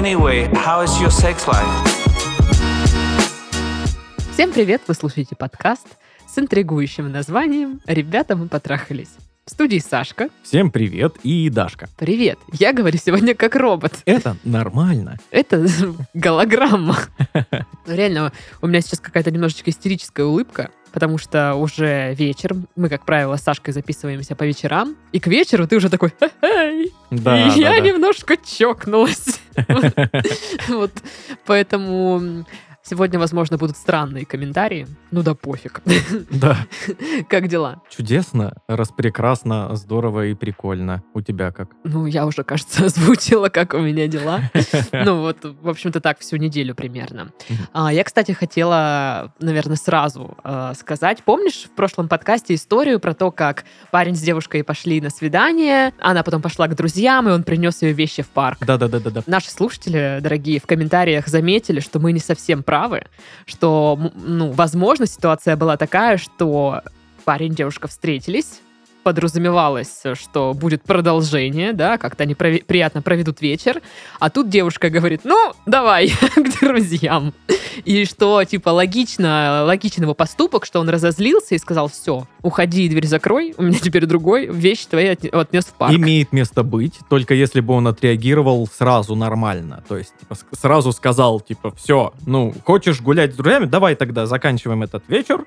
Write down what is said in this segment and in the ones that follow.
Anyway, how is your sex life? Всем привет! Вы слушаете подкаст с интригующим названием «Ребята, мы потрахались». В студии Сашка. Всем привет и Дашка. Привет! Я говорю сегодня как робот. Это нормально. Это голограмма. Реально, у меня сейчас какая-то немножечко истерическая улыбка, потому что уже вечер. Мы, как правило, с Сашкой записываемся по вечерам. И к вечеру ты уже такой! Да, И да, я да. немножко чокнулась. Вот, поэтому сегодня, возможно, будут странные комментарии. Ну да пофиг. Да. Как дела? Чудесно, распрекрасно, здорово и прикольно. У тебя как? Ну, я уже, кажется, озвучила, как у меня дела. Ну, вот, в общем-то, так всю неделю примерно. А, я, кстати, хотела, наверное, сразу э, сказать. Помнишь в прошлом подкасте историю про то, как парень с девушкой пошли на свидание, она потом пошла к друзьям, и он принес ее вещи в парк? Да-да-да-да-да. Наши слушатели, дорогие, в комментариях заметили, что мы не совсем правы, что, ну, возможно, ситуация была такая, что парень и девушка встретились, подразумевалось, что будет продолжение, да, как-то они прови- приятно проведут вечер, а тут девушка говорит, ну, давай к друзьям. И что, типа, логично, логичен его поступок, что он разозлился и сказал, все, уходи, дверь закрой, у меня теперь другой, вещи твои отне- отнес в парк. Имеет место быть, только если бы он отреагировал сразу нормально. То есть, типа, сразу сказал, типа, все, ну, хочешь гулять с друзьями, давай тогда заканчиваем этот вечер,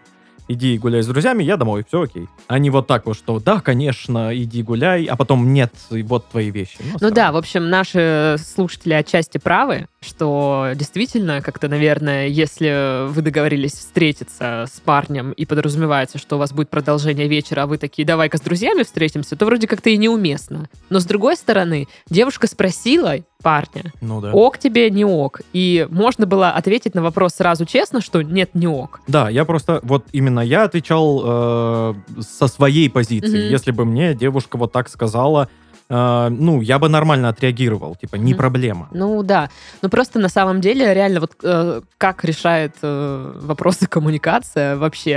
иди гуляй с друзьями, я домой, все окей. А не вот так вот, что да, конечно, иди гуляй, а потом нет, и вот твои вещи. Ну странно. да, в общем, наши слушатели отчасти правы, что действительно, как-то, наверное, если вы договорились встретиться с парнем и подразумевается, что у вас будет продолжение вечера, а вы такие, давай-ка с друзьями встретимся, то вроде как-то и неуместно. Но с другой стороны, девушка спросила парня, Ну да. ок тебе, не ок. И можно было ответить на вопрос сразу честно, что нет, не ок. Да, я просто, вот именно я отвечал э, со своей позиции. Мгм. Если бы мне девушка вот так сказала, э, ну, я бы нормально отреагировал, типа, не Мгм. проблема. Ну да, ну просто на самом деле реально вот э, как решает э, вопросы коммуникация вообще.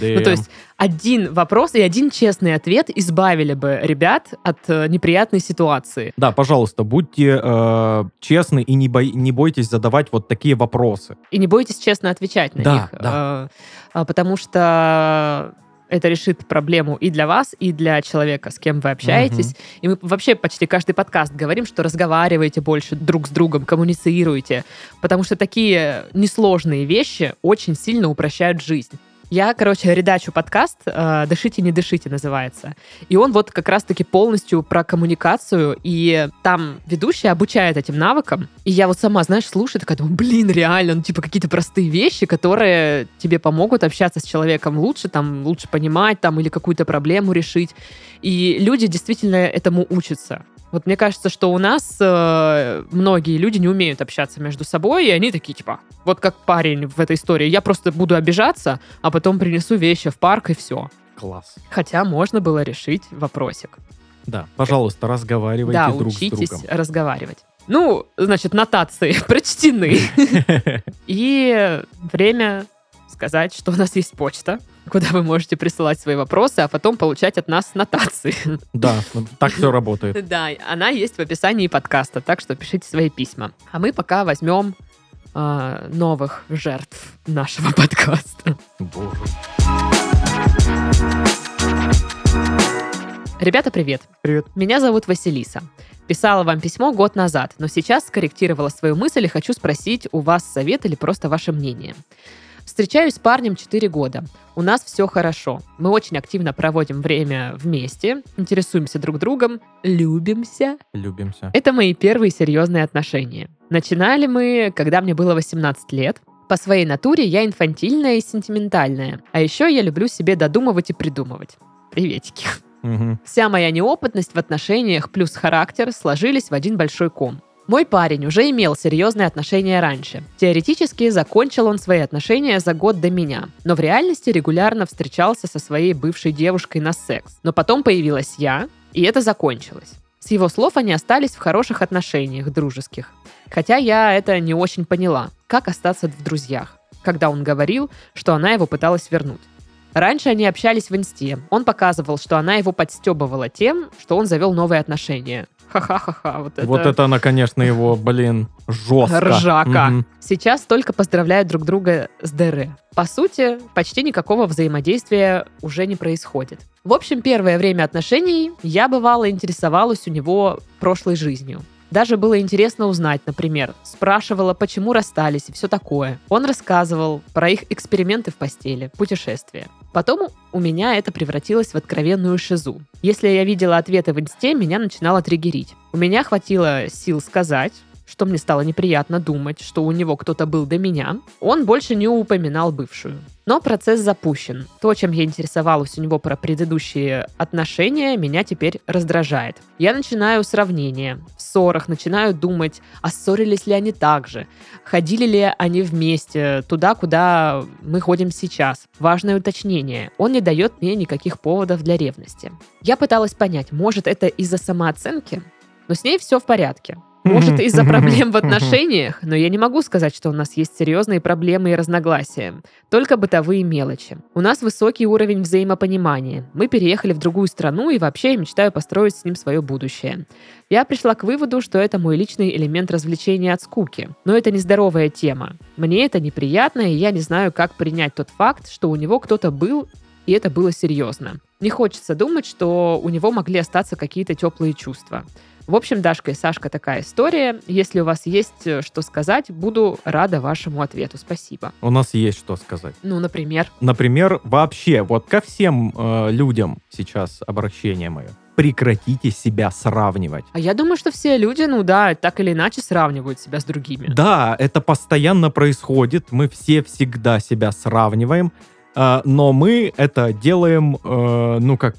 э, Ну то есть один вопрос и один честный ответ избавили бы ребят от э, неприятной ситуации. Да, пожалуйста, будьте э, честны и не, бой- не бойтесь задавать вот такие вопросы. И не бойтесь честно отвечать на Да, них. э, а, потому что это решит проблему и для вас, и для человека, с кем вы общаетесь. И мы вообще почти каждый подкаст говорим, что разговаривайте больше друг с другом, коммуницируйте, потому что такие несложные вещи очень сильно упрощают жизнь. Я, короче, редачу подкаст э, «Дышите, не дышите» называется. И он вот как раз-таки полностью про коммуникацию, и там ведущая обучает этим навыкам. И я вот сама, знаешь, слушаю, такая думаю, блин, реально, ну, типа, какие-то простые вещи, которые тебе помогут общаться с человеком лучше, там, лучше понимать, там, или какую-то проблему решить. И люди действительно этому учатся. Вот мне кажется, что у нас э, многие люди не умеют общаться между собой, и они такие, типа, вот как парень в этой истории, я просто буду обижаться, а потом принесу вещи в парк, и все. Класс. Хотя можно было решить вопросик. Да, пожалуйста, разговаривайте да, друг учитесь с другом. разговаривать. Ну, значит, нотации прочтены. И время сказать, что у нас есть почта, куда вы можете присылать свои вопросы, а потом получать от нас нотации. Да, так все работает. Да, она есть в описании подкаста, так что пишите свои письма. А мы пока возьмем а, новых жертв нашего подкаста. Боже. Ребята, привет! Привет. Меня зовут Василиса. Писала вам письмо год назад, но сейчас скорректировала свою мысль и хочу спросить у вас совет или просто ваше мнение. Встречаюсь с парнем 4 года. У нас все хорошо. Мы очень активно проводим время вместе, интересуемся друг другом, любимся. Любимся. Это мои первые серьезные отношения. Начинали мы, когда мне было 18 лет. По своей натуре я инфантильная и сентиментальная. А еще я люблю себе додумывать и придумывать. Приветики. Мгм. Вся моя неопытность в отношениях плюс характер сложились в один большой ком. Мой парень уже имел серьезные отношения раньше. Теоретически закончил он свои отношения за год до меня, но в реальности регулярно встречался со своей бывшей девушкой на секс. Но потом появилась я, и это закончилось. С его слов они остались в хороших отношениях, дружеских. Хотя я это не очень поняла. Как остаться в друзьях? Когда он говорил, что она его пыталась вернуть. Раньше они общались в инсте. Он показывал, что она его подстебывала тем, что он завел новые отношения. Ха-ха-ха-ха. Вот это, Вот это она, конечно, его, блин, жестко. ржака. Мгм. Сейчас только поздравляют друг друга с ДР. По сути, почти никакого взаимодействия уже не происходит. В общем, первое время отношений я бывало интересовалась у него прошлой жизнью. Даже было интересно узнать, например, спрашивала, почему расстались и все такое. Он рассказывал про их эксперименты в постели, путешествия. Потом у меня это превратилось в откровенную шизу. Если я видела ответы в инсте, меня начинало триггерить. У меня хватило сил сказать, что мне стало неприятно думать, что у него кто-то был до меня. Он больше не упоминал бывшую. Но процесс запущен. То, чем я интересовалась у него про предыдущие отношения, меня теперь раздражает. Я начинаю сравнение. В ссорах начинаю думать, а ссорились ли они так же? Ходили ли они вместе туда, куда мы ходим сейчас? Важное уточнение. Он не дает мне никаких поводов для ревности. Я пыталась понять, может это из-за самооценки? Но с ней все в порядке. Может, из-за проблем в отношениях, но я не могу сказать, что у нас есть серьезные проблемы и разногласия. Только бытовые мелочи. У нас высокий уровень взаимопонимания. Мы переехали в другую страну, и вообще мечтаю построить с ним свое будущее. Я пришла к выводу, что это мой личный элемент развлечения от скуки. Но это нездоровая тема. Мне это неприятно, и я не знаю, как принять тот факт, что у него кто-то был, и это было серьезно. Не хочется думать, что у него могли остаться какие-то теплые чувства. В общем, Дашка и Сашка такая история. Если у вас есть э, что сказать, буду рада вашему ответу. Спасибо. У нас есть что сказать. Ну, например. Например, вообще, вот ко всем э, людям сейчас обращение мое. Прекратите себя сравнивать. А я думаю, что все люди, ну да, так или иначе сравнивают себя с другими. Да, это постоянно происходит. Мы все всегда себя сравниваем. э, но мы это делаем, э, ну как,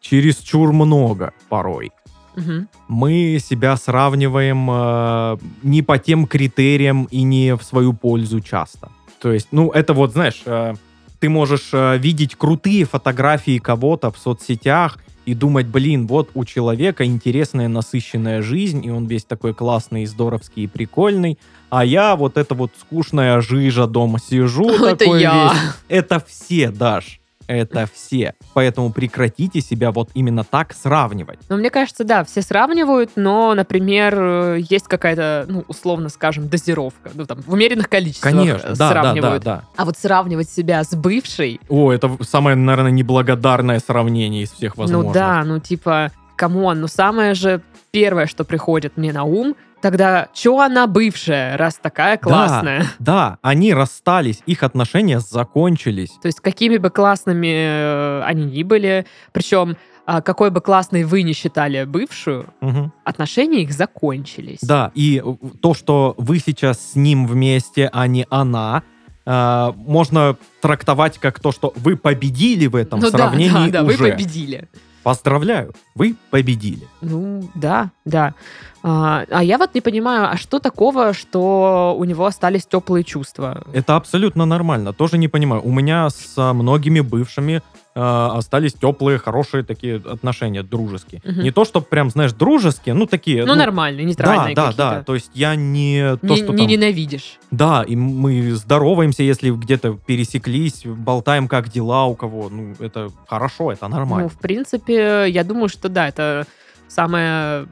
чересчур много порой. Мгм. мы себя сравниваем э, не по тем критериям и не в свою пользу часто. То есть, ну, это вот, знаешь, э, ты можешь э, видеть крутые фотографии кого-то в соцсетях и думать, блин, вот у человека интересная, насыщенная жизнь, и он весь такой классный, здоровский и прикольный, а я вот это вот скучная жижа дома сижу, Это такой я. весь. Это все, Даш. Это все. Поэтому прекратите себя вот именно так сравнивать. Ну, мне кажется, да, все сравнивают, но, например, э, есть какая-то, ну, условно скажем, дозировка. Ну, там, в умеренных количествах Конечно, э, да, да, да, сравнивают. да. А вот сравнивать себя с бывшей, О, это самое, наверное, неблагодарное сравнение из всех возможных. ну да, ну типа, come on, ну самое же первое, что приходит мне на ум, тогда чё она бывшая, раз такая классная? Да, они расстались, их отношения закончились. То есть какими бы классными э, они ни были, причем а, какой бы классной вы не считали бывшую, Мгм. отношения их закончились. Да, и то, что вы сейчас с ним вместе, а не она, э, можно трактовать как то, что вы победили в этом ну да, сравнении да, да, уже. вы победили. Поздравляю, вы победили. Ну, да, да. А, а я вот не понимаю, а что такого, что у него остались теплые чувства? Это абсолютно нормально. Тоже не понимаю. У меня с многими бывшими э, остались теплые, хорошие такие отношения, дружеские. Мгм. Не то, что прям, знаешь, дружеские, ну такие. Ну, нормальные, нейтральные Да, да, да. То есть я не то, Не, что не там... ненавидишь. Да, и мы здороваемся, если где-то пересеклись, болтаем, как дела у кого. Ну, это хорошо, это Ну, нормально. в принципе, я думаю, что да, это самое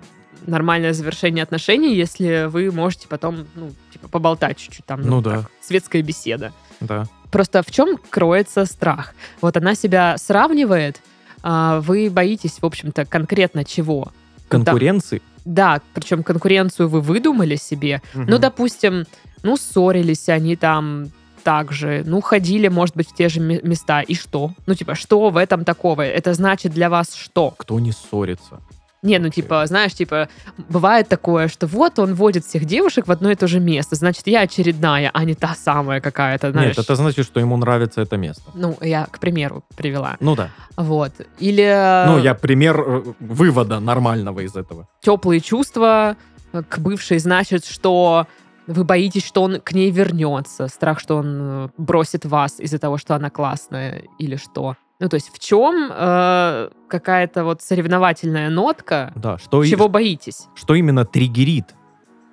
нормальное завершение отношений, если вы можете потом, ну, типа, поболтать чуть-чуть там. Ну да. так, светская беседа. Да. Просто в чем кроется страх? Вот она себя сравнивает, а вы боитесь, в общем-то, конкретно чего? Конкуренции. Да, причем конкуренцию вы выдумали себе. Ну, Мгм. допустим, ну, ссорились они там так же, ну, ходили, может быть, в те же ме- места. И что? Ну, типа, что в этом такого? Это значит для вас что? Кто не ссорится? Не, ну, типа, знаешь, типа, бывает такое, что вот он водит всех девушек в одно и то же место, значит, я очередная, а не та самая какая-то, знаешь. Нет, это значит, что ему нравится это место. Ну, я, к примеру, привела. Ну да. Вот. Или Ну, я пример э, вывода нормального из этого. теплые чувства э, к бывшей, значит, что вы боитесь, что он к ней вернется, страх, что он э, бросит вас из-за того, что она классная, или что. Ну, то есть в чем э, какая-то вот соревновательная нотка, Да, что, и- чего боитесь? что именно триггерит.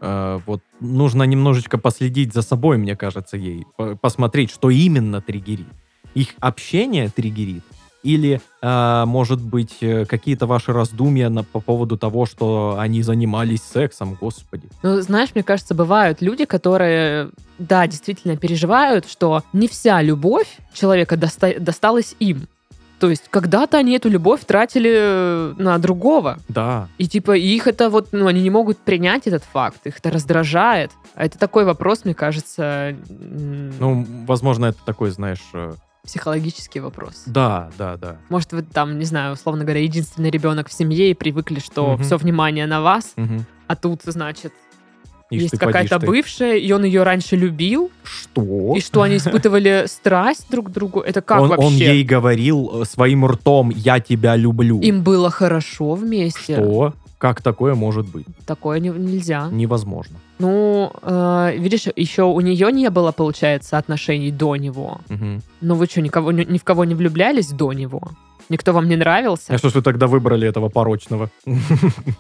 Э, вот нужно немножечко последить за собой, мне кажется, ей. По- Посмотреть, что именно триггерит. Их общение триггерит Или, э, может быть, э, какие-то ваши раздумья на, по поводу того, что они занимались сексом, господи. Ну, знаешь, мне кажется, бывают люди, которые, да, действительно переживают, что не вся любовь человека доста- досталась им. То есть когда-то они эту любовь тратили э, на другого. Да, И типа их это вот, ну, они не могут принять этот факт, их это раздражает. А это такой вопрос, мне кажется, ну, возможно, это такой, знаешь... э, психологический вопрос. Да, да, да. Может, вы там, не знаю, условно говоря, единственный ребенок в семье и привыкли, что Мгм. все внимание на вас, Мгм. а тут, значит, Ишь есть какая-то бывшая, и он ее раньше любил, Что? и что они испытывали страсть друг к другу. Это как он, вообще? он ей говорил э, своим ртом «я тебя люблю». Им было хорошо вместе. Что? Как такое может быть? Такое не- нельзя. Невозможно. Ну, э, видишь, еще у нее не было, получается, отношений до него. Мгм. Ну вы что, никого, ни, ни в кого не влюблялись до него? Никто вам не нравился? А что ж вы тогда выбрали этого порочного?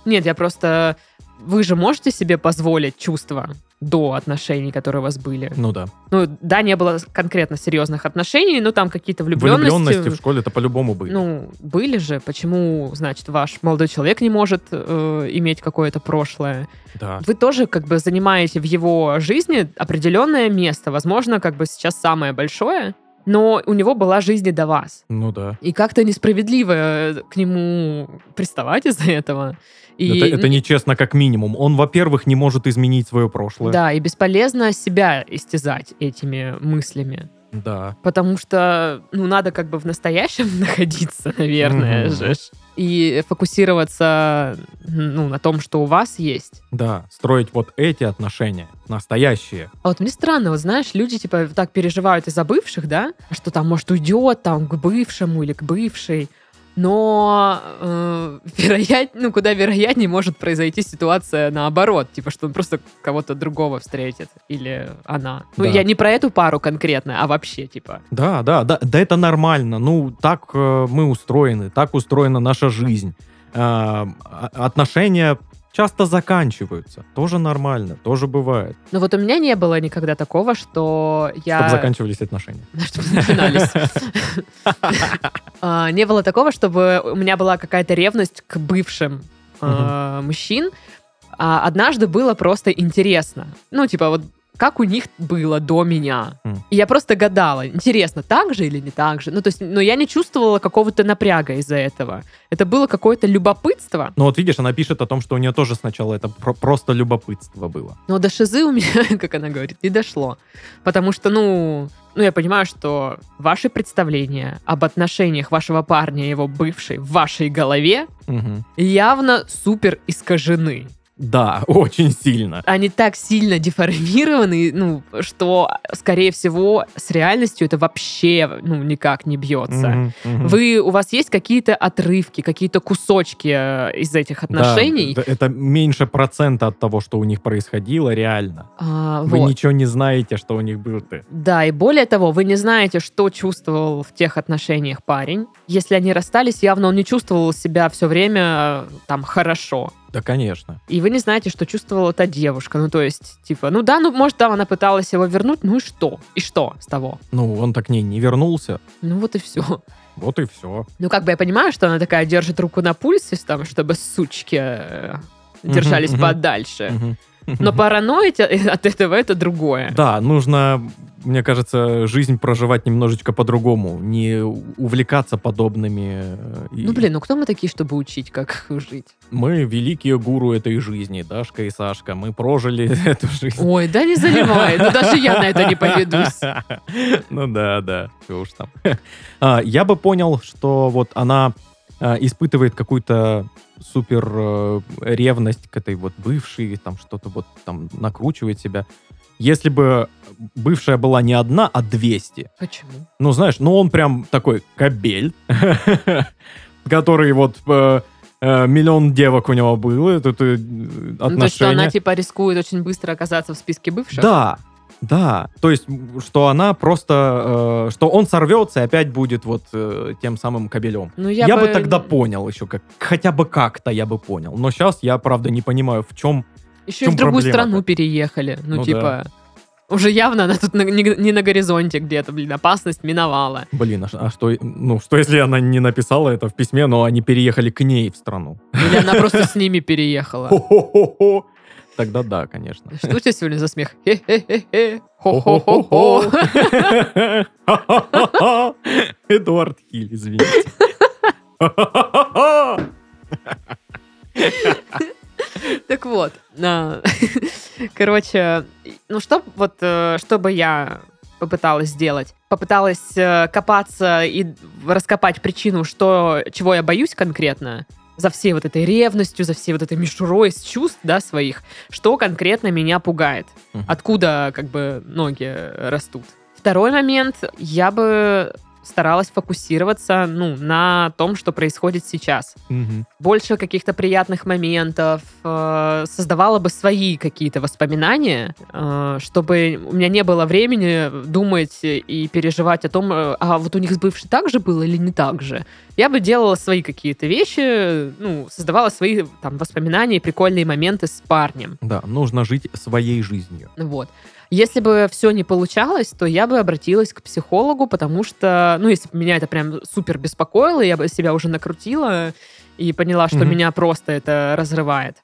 Нет, я просто... Вы же можете себе позволить чувства до отношений, которые у вас были? Ну да. Ну, да, не было конкретно серьезных отношений, но там какие-то влюбленности... Влюбленности в школе-то по-любому были. Ну, были же. Почему, значит, ваш молодой человек не может э, иметь какое-то прошлое? да. Вы тоже как бы занимаете в его жизни определенное место. Возможно, как бы сейчас самое большое, но у него была жизнь и до вас. Ну да. И как-то несправедливо э, к нему приставать из-за этого. И, это, это нечестно как минимум. Он, во-первых, не может изменить свое прошлое. Да, и бесполезно себя истязать этими мыслями. Да. Потому что, ну, надо как бы в настоящем находиться, наверное Мгм. же. И фокусироваться, ну, на том, что у вас есть. Да. Строить вот эти отношения, настоящие. А вот мне странно, вот знаешь, люди типа так переживают из-за бывших, да, что там, может, уйдет там к бывшему или к бывшей, но э, вероят, ну, куда вероятнее может произойти ситуация наоборот, типа, что он просто кого-то другого встретит, или она. Ну, Да. я не про эту пару конкретно, а вообще, типа. Да, да, да, да, это нормально. Ну, так э, мы устроены, так устроена наша жизнь. Э, а- отношения часто заканчиваются. Тоже нормально, тоже бывает. Но вот у меня не было никогда такого, что я... Чтобы заканчивались отношения. Чтобы начинались. А, Не было такого, чтобы у меня была какая-то ревность к бывшим а, мужчин. А однажды было просто интересно. Ну, типа, вот как у них было до меня. И я просто гадала, интересно, так же или не так же. Ну, то есть, но я не чувствовала какого-то напряга из-за этого. Это было какое-то любопытство. Ну вот видишь, она пишет о том, что у нее тоже сначала это про- просто любопытство было. Но до шизы у меня, как она говорит, не дошло. Потому что, ну, ну, я понимаю, что ваши представления об отношениях вашего парня и его бывшей в вашей голове Мгм. явно супер искажены. Да, очень сильно. Они так сильно деформированы, ну, что, скорее всего, с реальностью это вообще, ну, никак не бьется. Мгм, мгм. Вы, у вас есть какие-то отрывки, какие-то кусочки э, из этих отношений? да, это меньше процента от того, что у них происходило реально. А, Вы вот. ничего не знаете, что у них было. Да, и более того, вы не знаете, что чувствовал в тех отношениях парень. Если они расстались, явно он не чувствовал себя все время э, там хорошо. Да, конечно. И вы не знаете, что чувствовала эта девушка. Ну, то есть, типа, ну да, ну, может, там она пыталась его вернуть, ну и что? И что с того? Ну, он так к ней не вернулся. Ну, вот и все. Вот и все. Ну, как бы я понимаю, что она такая держит руку на пульсе, там, чтобы сучки э, держались подальше. Но параноить от этого это другое. Да, нужно, мне кажется, жизнь проживать немножечко по-другому. Не увлекаться подобными. э, Ну, блин, ну кто мы такие, чтобы учить, как жить? Мы великие гуру этой жизни, Дашка и Сашка. Мы прожили эту жизнь. Ой, да не заливай, ну даже я на это не поведусь. Ну да, да, уж там. А, Я бы понял, что вот она а, испытывает какую-то супер э, ревность к этой вот бывшей, там что-то вот там накручивает себя. Если бы бывшая была не одна, а 200, Почему? ну, знаешь, ну он прям такой кабель, который вот э, э, миллион девок у него было, это э, Ну, то есть, что она, отношения. типа, рискует очень быстро оказаться в списке бывших? Да, да. То есть, что она просто, э, что он сорвется и опять будет вот э, тем самым кабелем. Ну, Я, бы тогда понял еще, как, хотя бы как-то я бы понял. Но сейчас я, правда, не понимаю, в чем... Еще и в другую страну переехали. Ну, Ну типа... Уже явно она тут на- не, не на горизонте где-то, блин, опасность миновала. Блин, а, а что, ну, что если она не написала это в письме, но они переехали к ней в страну? Или она просто с ними переехала. Хо-хо-хо-хо. Тогда да, конечно. Что у тебя сегодня за смех? Хе-хе-хе-хе. Хо-хо-хо-хо. Эдуард Хиль, извините. Так вот, а, короче, ну что вот, э, что бы я попыталась сделать? Попыталась э, копаться и раскопать причину, что, чего я боюсь конкретно, за всей вот этой ревностью, за всей вот этой мишурой из чувств, да, своих, что конкретно меня пугает, откуда, как бы, ноги растут. Второй момент, я бы старалась фокусироваться, ну, на том, что происходит сейчас Мгм. больше каких-то приятных моментов, э, создавала бы свои какие-то воспоминания, э, чтобы у меня не было времени думать и переживать о том, э, а вот у них с бывшей так же было или не так же. Я бы делала свои какие-то вещи, ну, создавала свои там воспоминания и прикольные моменты с парнем. Да, нужно жить своей жизнью. Вот. Если бы все не получалось, то я бы обратилась к психологу, потому что, ну, если бы меня это прям супер беспокоило, я бы себя уже накрутила и поняла, что Мгм. меня просто это разрывает,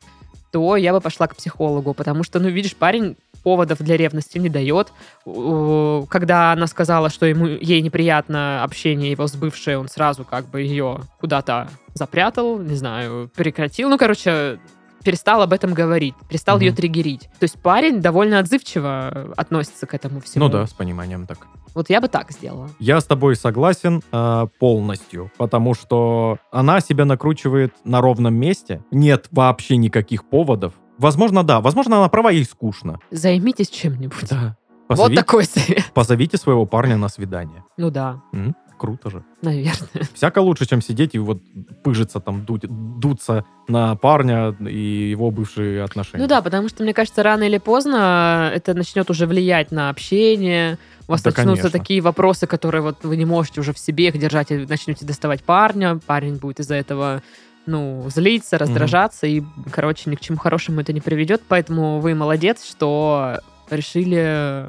то я бы пошла к психологу, потому что, ну, видишь, парень поводов для ревности не дает. Когда она сказала, что ему, ей неприятно общение его с бывшей, он сразу как бы ее куда-то запрятал, не знаю, прекратил. Ну, короче, перестал об этом говорить, перестал Мгм. ее триггерить. То есть парень довольно отзывчиво относится к этому всему. Ну да, с пониманием так. Вот я бы так сделала. Я с тобой согласен э, полностью, потому что она себя накручивает на ровном месте. Нет вообще никаких поводов. Возможно, да. Возможно, она права, ей скучно. Займитесь чем-нибудь. Да. Вот Позови- такой совет. Позовите своего парня на свидание. Ну да, М, Круто же. наверное. Всяко лучше, чем сидеть и вот пыжиться там, дуть- дуться на парня и его бывшие отношения. Ну да, потому что, мне кажется, рано или поздно это начнет уже влиять на общение. У вас Да, начнутся конечно. такие вопросы, которые вот вы не можете уже в себе их держать, и начнете доставать парня. Парень будет из-за этого ну, злиться, раздражаться, и, короче, ни к чему хорошему это не приведет. Поэтому вы молодец, что решили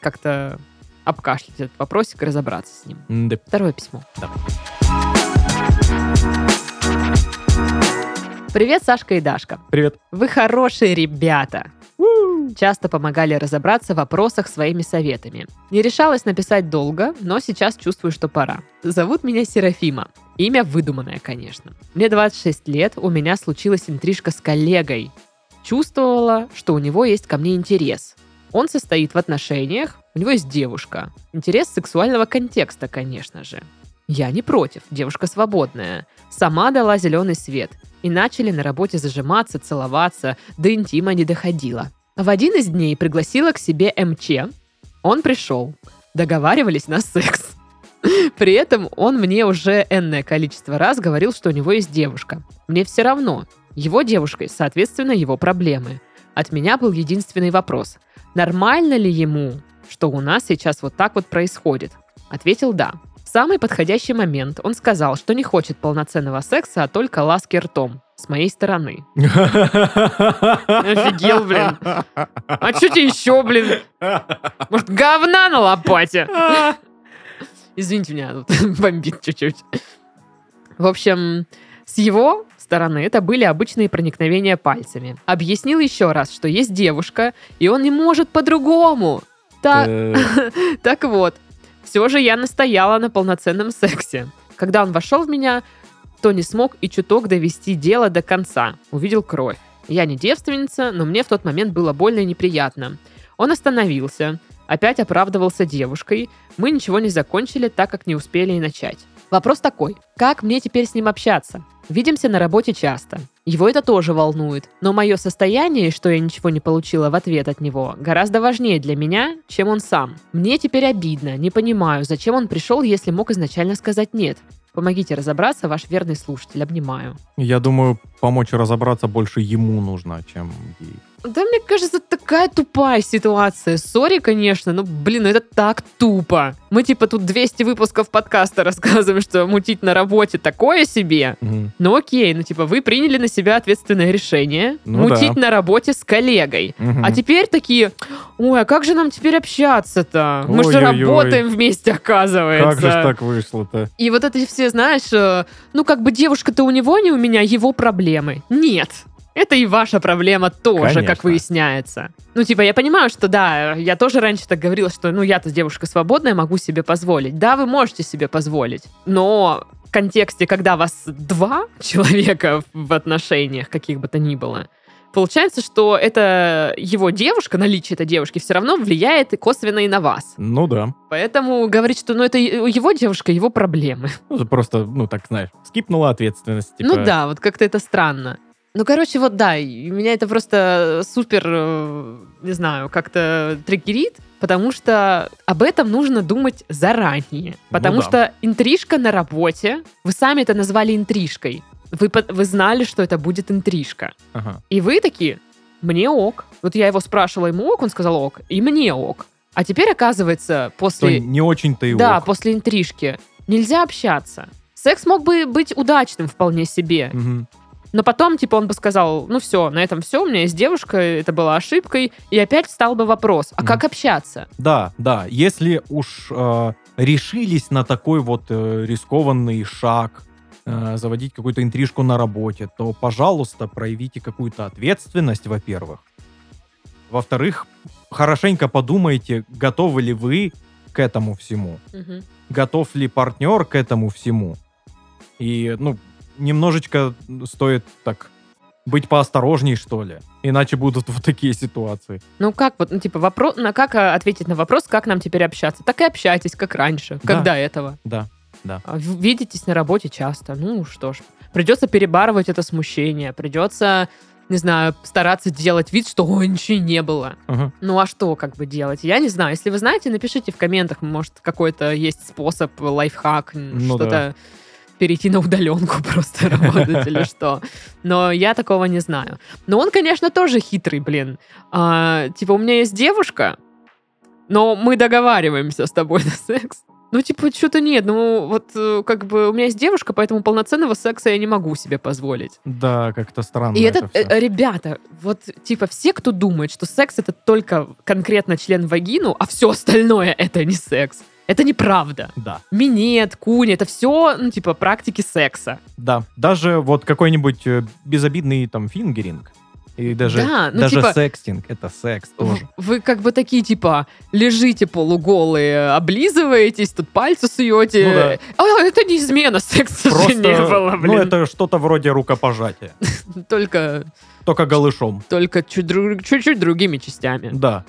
как-то обкашлять этот вопросик и разобраться с ним. М-да. Второе письмо. Давай. Привет, Сашка и Дашка. Привет. Вы хорошие ребята. Часто помогали разобраться в вопросах своими советами. Не решалась написать долго, но сейчас чувствую, что пора. Зовут меня Серафима. Имя выдуманное, конечно. Мне 26 лет, у меня случилась интрижка с коллегой. Чувствовала, что у него есть ко мне интерес. Он состоит в отношениях, у него есть девушка. Интерес сексуального контекста, конечно же. Я не против, девушка свободная. Сама дала зеленый свет. И начали на работе зажиматься, целоваться, до интима не доходило. В один из дней пригласила к себе МЧ. Он пришел. Договаривались на секс. При этом он мне уже энное количество раз говорил, что у него есть девушка. Мне все равно. Его девушкой, соответственно, его проблемы. От меня был единственный вопрос. Нормально ли ему, что у нас сейчас вот так вот происходит? Ответил «да». В самый подходящий момент он сказал, что не хочет полноценного секса, а только ласки ртом. С моей стороны. Офигел, блин. А что тебе еще, блин? Может, говна на лопате? Извините меня, тут бомбит чуть-чуть. В общем, с его стороны это были обычные проникновения пальцами. Объяснил еще раз, что есть девушка, и он не может по-другому. Так, Э, так вот, все же я настояла на полноценном сексе. Когда он вошел в меня, то не смог и чуток довести дело до конца. Увидел кровь. Я не девственница, но мне в тот момент было больно и неприятно. Он остановился, опять оправдывался девушкой. Мы ничего не закончили, так как не успели и начать. Вопрос такой, как мне теперь с ним общаться? Видимся на работе часто. Его это тоже волнует. Но мое состояние, что я ничего не получила в ответ от него, гораздо важнее для меня, чем он сам. Мне теперь обидно, не понимаю, зачем он пришел, если мог изначально сказать «нет». Помогите разобраться, ваш верный слушатель. Обнимаю. Я думаю, помочь разобраться больше ему нужно, чем ей. Да, мне кажется, такая тупая ситуация. Сори, конечно, но, блин, это так тупо. Мы, типа, тут 200 выпусков подкаста рассказываем, что мутить на работе такое себе. Мгм. Ну окей, ну типа вы приняли на себя ответственное решение Ну мутить да. на работе с коллегой. Мгм. А теперь такие, ой, а как же нам теперь общаться-то? Мы же работаем вместе, оказывается. Как же так вышло-то? И вот это все, знаешь, э, ну как бы девушка-то у него, не у меня, его проблемы. Нет. Это и ваша проблема тоже, Конечно. как выясняется. Ну, типа, я понимаю, что да, я тоже раньше так говорила, что, ну, я-то девушка свободная, могу себе позволить. Да, вы можете себе позволить. Но в контексте, когда вас два человека в отношениях, каких бы то ни было, получается, что это его девушка, наличие этой девушки все равно влияет и косвенно и на вас. Ну да. Поэтому говорить, что ну, это его девушка, его проблемы. Ну, это просто, ну, так, знаешь, скипнула ответственность. типа. Ну да, вот как-то это странно. Ну, короче, вот да, меня это просто супер, э, не знаю, как-то триггерит, потому что об этом нужно думать заранее. Потому да. что интрижка на работе, вы сами это назвали интрижкой. Вы, вы знали, что это будет интрижка. Ага. И вы такие, мне ок. Вот я его спрашивала, ему ок, он сказал ок, и мне ок. А теперь, оказывается, после... не очень-то и Да, ок. после интрижки нельзя общаться. Секс мог бы быть удачным вполне себе. Мгм. Но потом, типа, он бы сказал, ну все, на этом все, у меня есть девушка, это была ошибкой. И опять встал бы вопрос, а Мгм. как общаться? Да, да. Если уж э, решились на такой вот э, рискованный шаг, э, заводить какую-то интрижку на работе, то, пожалуйста, проявите какую-то ответственность, во-первых. Во-вторых, хорошенько подумайте, готовы ли вы к этому всему. Готов ли партнер к этому всему. И, ну, немножечко стоит так быть поосторожней, что ли. Иначе будут вот такие ситуации. Ну как вот, ну типа, вопрос, на как а, ответить на вопрос, как нам теперь общаться? Так и общайтесь, как раньше, Да. как до этого. Да. А в- Видитесь на работе часто, ну что ж. Придется перебарывать это смущение, придется, не знаю, стараться делать вид, что ой, ничего не было. Ага. Ну а что как бы делать? Я не знаю. Если вы знаете, напишите в комментах, может, какой-то есть способ, лайфхак, Ну что-то да. Перейти на удаленку просто работать или что. Но я такого не знаю. Но он, конечно, тоже хитрый, блин. А, типа, у меня есть девушка, но мы договариваемся с тобой на секс. Ну, типа, что-то нет. Ну, вот э, как бы у меня есть девушка, поэтому полноценного секса я не могу себе позволить. Да, как-то странно И это, это, э, ребята, вот типа все, кто думает, что секс это только конкретно член вагину, а все остальное это не секс. Это неправда. Да, Минет, куни, это все, ну, типа, практики секса. да. Даже вот какой-нибудь э, безобидный там фингеринг. И даже, Да, ну, даже типа- секстинг, это секс тоже. В- Вы как бы такие, типа, лежите полуголые, облизываетесь, тут пальцы суете. Ну да. А, это не измена, секса же Просто, не было, ну, блин. это что-то вроде рукопожатия. Только, Только голышом. только чуть-чуть другими частями. Да.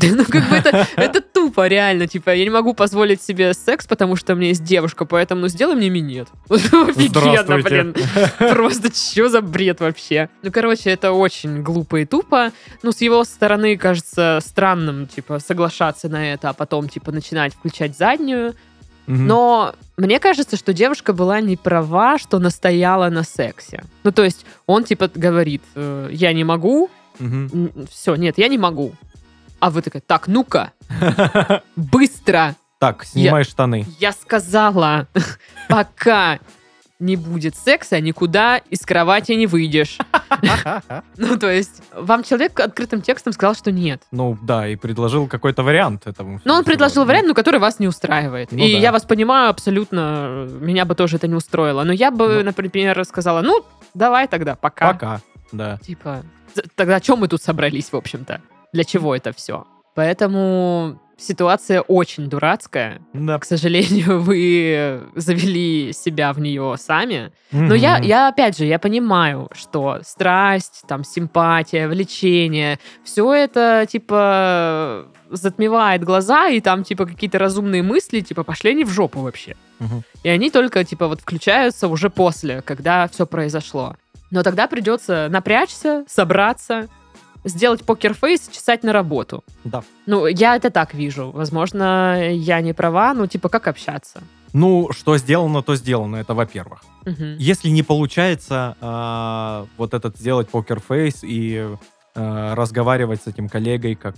Ну как бы это, это тупо, реально. Типа, я не могу позволить себе секс, потому что у меня есть девушка, поэтому ну сделай мне минет. Офигенно, блин. Просто что за бред вообще? Ну, короче, это очень глупо и тупо. Ну, с его стороны, кажется, странным, типа, соглашаться на это, а потом, типа, начинать включать заднюю. Но мне кажется, что девушка была не права, что настояла на сексе. Ну, то есть он, типа, говорит, э, я не могу, все, нет, я не могу. А вы такая, так, ну-ка, быстро. Так, снимай штаны. Я сказала, пока не будет секса, никуда из кровати не выйдешь. Ну, то есть, вам человек открытым текстом сказал, что нет. Ну да, и предложил какой-то вариант этому. Но он предложил вариант, ну, который вас не устраивает. Ну и я вас понимаю абсолютно, меня бы тоже это не устроило. Но я бы, Ну. например, сказала, ну, давай тогда, пока. Пока, да. Типа, тогда о чем мы тут собрались, в общем-то? Для чего это все? Поэтому ситуация очень дурацкая. Да. К сожалению, вы завели себя в нее сами. Но я, я, опять же, я понимаю, что страсть, там, симпатия, влечение, все это, типа, затмевает глаза, и там, типа, какие-то разумные мысли, типа, пошли они в жопу вообще. Мгм. И они только, типа, вот включаются уже после, когда все произошло. Но тогда придется напрячься, собраться, сделать покерфейс чесать на работу. Да. Ну, я это так вижу. Возможно, я не права, ну, типа, как общаться? Ну, что сделано, то сделано, это во-первых. Мгм. Если не получается а, вот этот сделать покерфейс и э, разговаривать с этим коллегой, как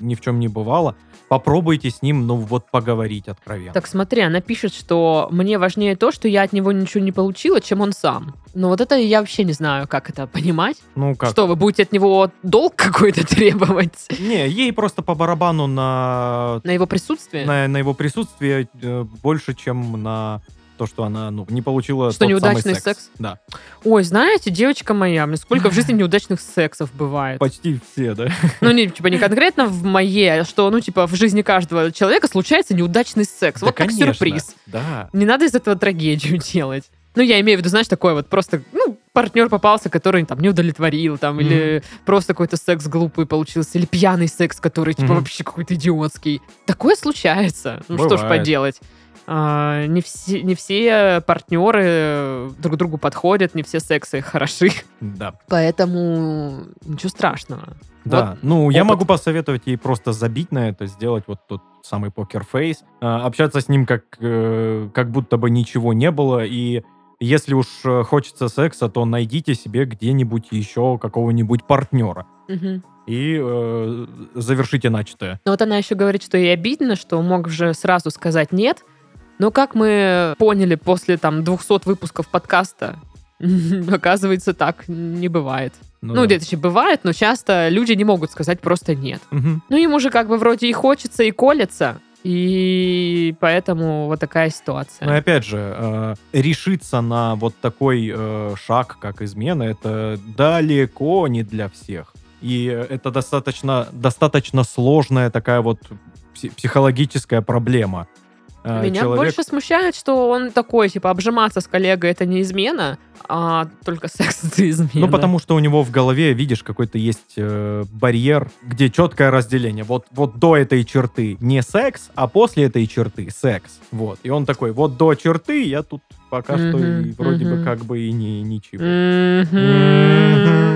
ни в чем не бывало. Попробуйте с ним, ну вот, поговорить откровенно. Так смотри, она пишет, что мне важнее то, что я от него ничего не получила, чем он сам. Но вот это я вообще не знаю, как это понимать. ну как? Что, вы будете от него долг какой-то требовать Не, ей просто по барабану на, на его присутствие? на, на его присутствие э, больше, чем на то, что она ну, не получила Что неудачный секс. секс? Да, Ой, знаете, девочка моя, мне сколько в жизни неудачных сексов бывает. почти все, да. Ну, не, типа, не конкретно в моей, а что, ну, типа, в жизни каждого человека случается неудачный секс. Да, вот как конечно. сюрприз. Да. Не надо из этого трагедию делать. Ну, я имею в виду, знаешь, такое вот просто, ну, партнер попался, который там не удовлетворил, там, Мгм. или просто какой-то секс глупый получился, или пьяный секс, который, типа, Мгм. вообще какой-то идиотский. Такое случается. Ну, что ж Бывает. поделать. А, не, все, не все партнеры друг другу подходят, не все сексы хороши. Да. Поэтому ничего страшного. Да, Вот ну я опыт. могу посоветовать ей просто забить на это, сделать вот тот самый покерфейс, а, общаться с ним как, э, как будто бы ничего не было, и если уж э, хочется секса, то найдите себе где-нибудь еще какого-нибудь партнера Мгм. и э, завершите начатое. Но вот она еще говорит, что ей обидно, что мог же сразу сказать нет. Но как мы поняли после там 200 выпусков подкаста, оказывается, так не бывает. Ну, да. где-то еще бывает, но часто люди не могут сказать просто нет. Мгм. Ну, ему же как бы вроде и хочется, и колется. И поэтому вот такая ситуация. Но опять же, э, решиться на вот такой э, шаг, как измена, это далеко не для всех. И это достаточно, достаточно сложная такая вот пси- психологическая проблема. Э, Меня человек- больше смущает, что он такой, типа, обжиматься с коллегой это не измена, а только секс это измена. Ну, потому что у него в голове, видишь, какой-то есть э, барьер, где четкое разделение. Вот, вот до этой черты не секс, а после этой черты секс. Вот. И он такой, вот до черты я тут пока что и вроде бы мгм. как бы и не, ничего. Мгм.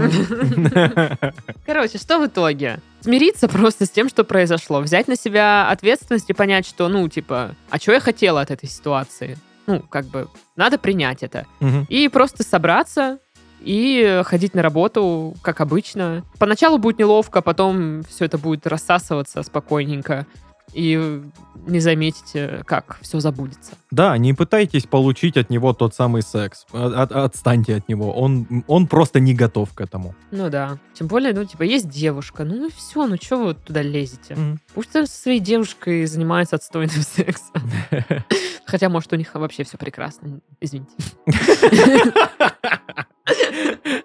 Короче, что в итоге? Смириться просто с тем, что произошло. Взять на себя ответственность и понять, что, ну, типа, а что я хотела от этой ситуации? Ну, как бы, надо принять это. И просто собраться и ходить на работу, как обычно. Поначалу будет неловко, потом все это будет рассасываться спокойненько. И не заметите, как все забудется. Да, не пытайтесь получить от него тот самый секс. От- от- отстаньте от него. Он, он просто не готов к этому. Ну да. Тем более, ну, типа, есть девушка. Ну и все, ну что вы туда лезете? Мгм. Пусть там со своей девушкой занимается отстойным сексом. Хотя, может, у них вообще все прекрасно. Извините.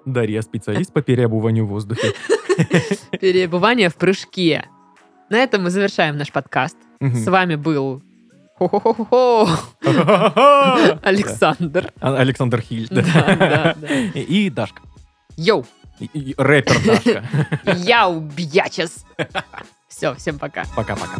Дарья, специалист по переобуванию в воздухе. Перебывание в прыжке. На этом мы завершаем наш подкаст. С вами был. Александр. Александр Хиль. да. Да, да, да. И Дашка. Йоу, Рэпер Дашка. яу, бьячес. Все, всем пока. Пока-пока.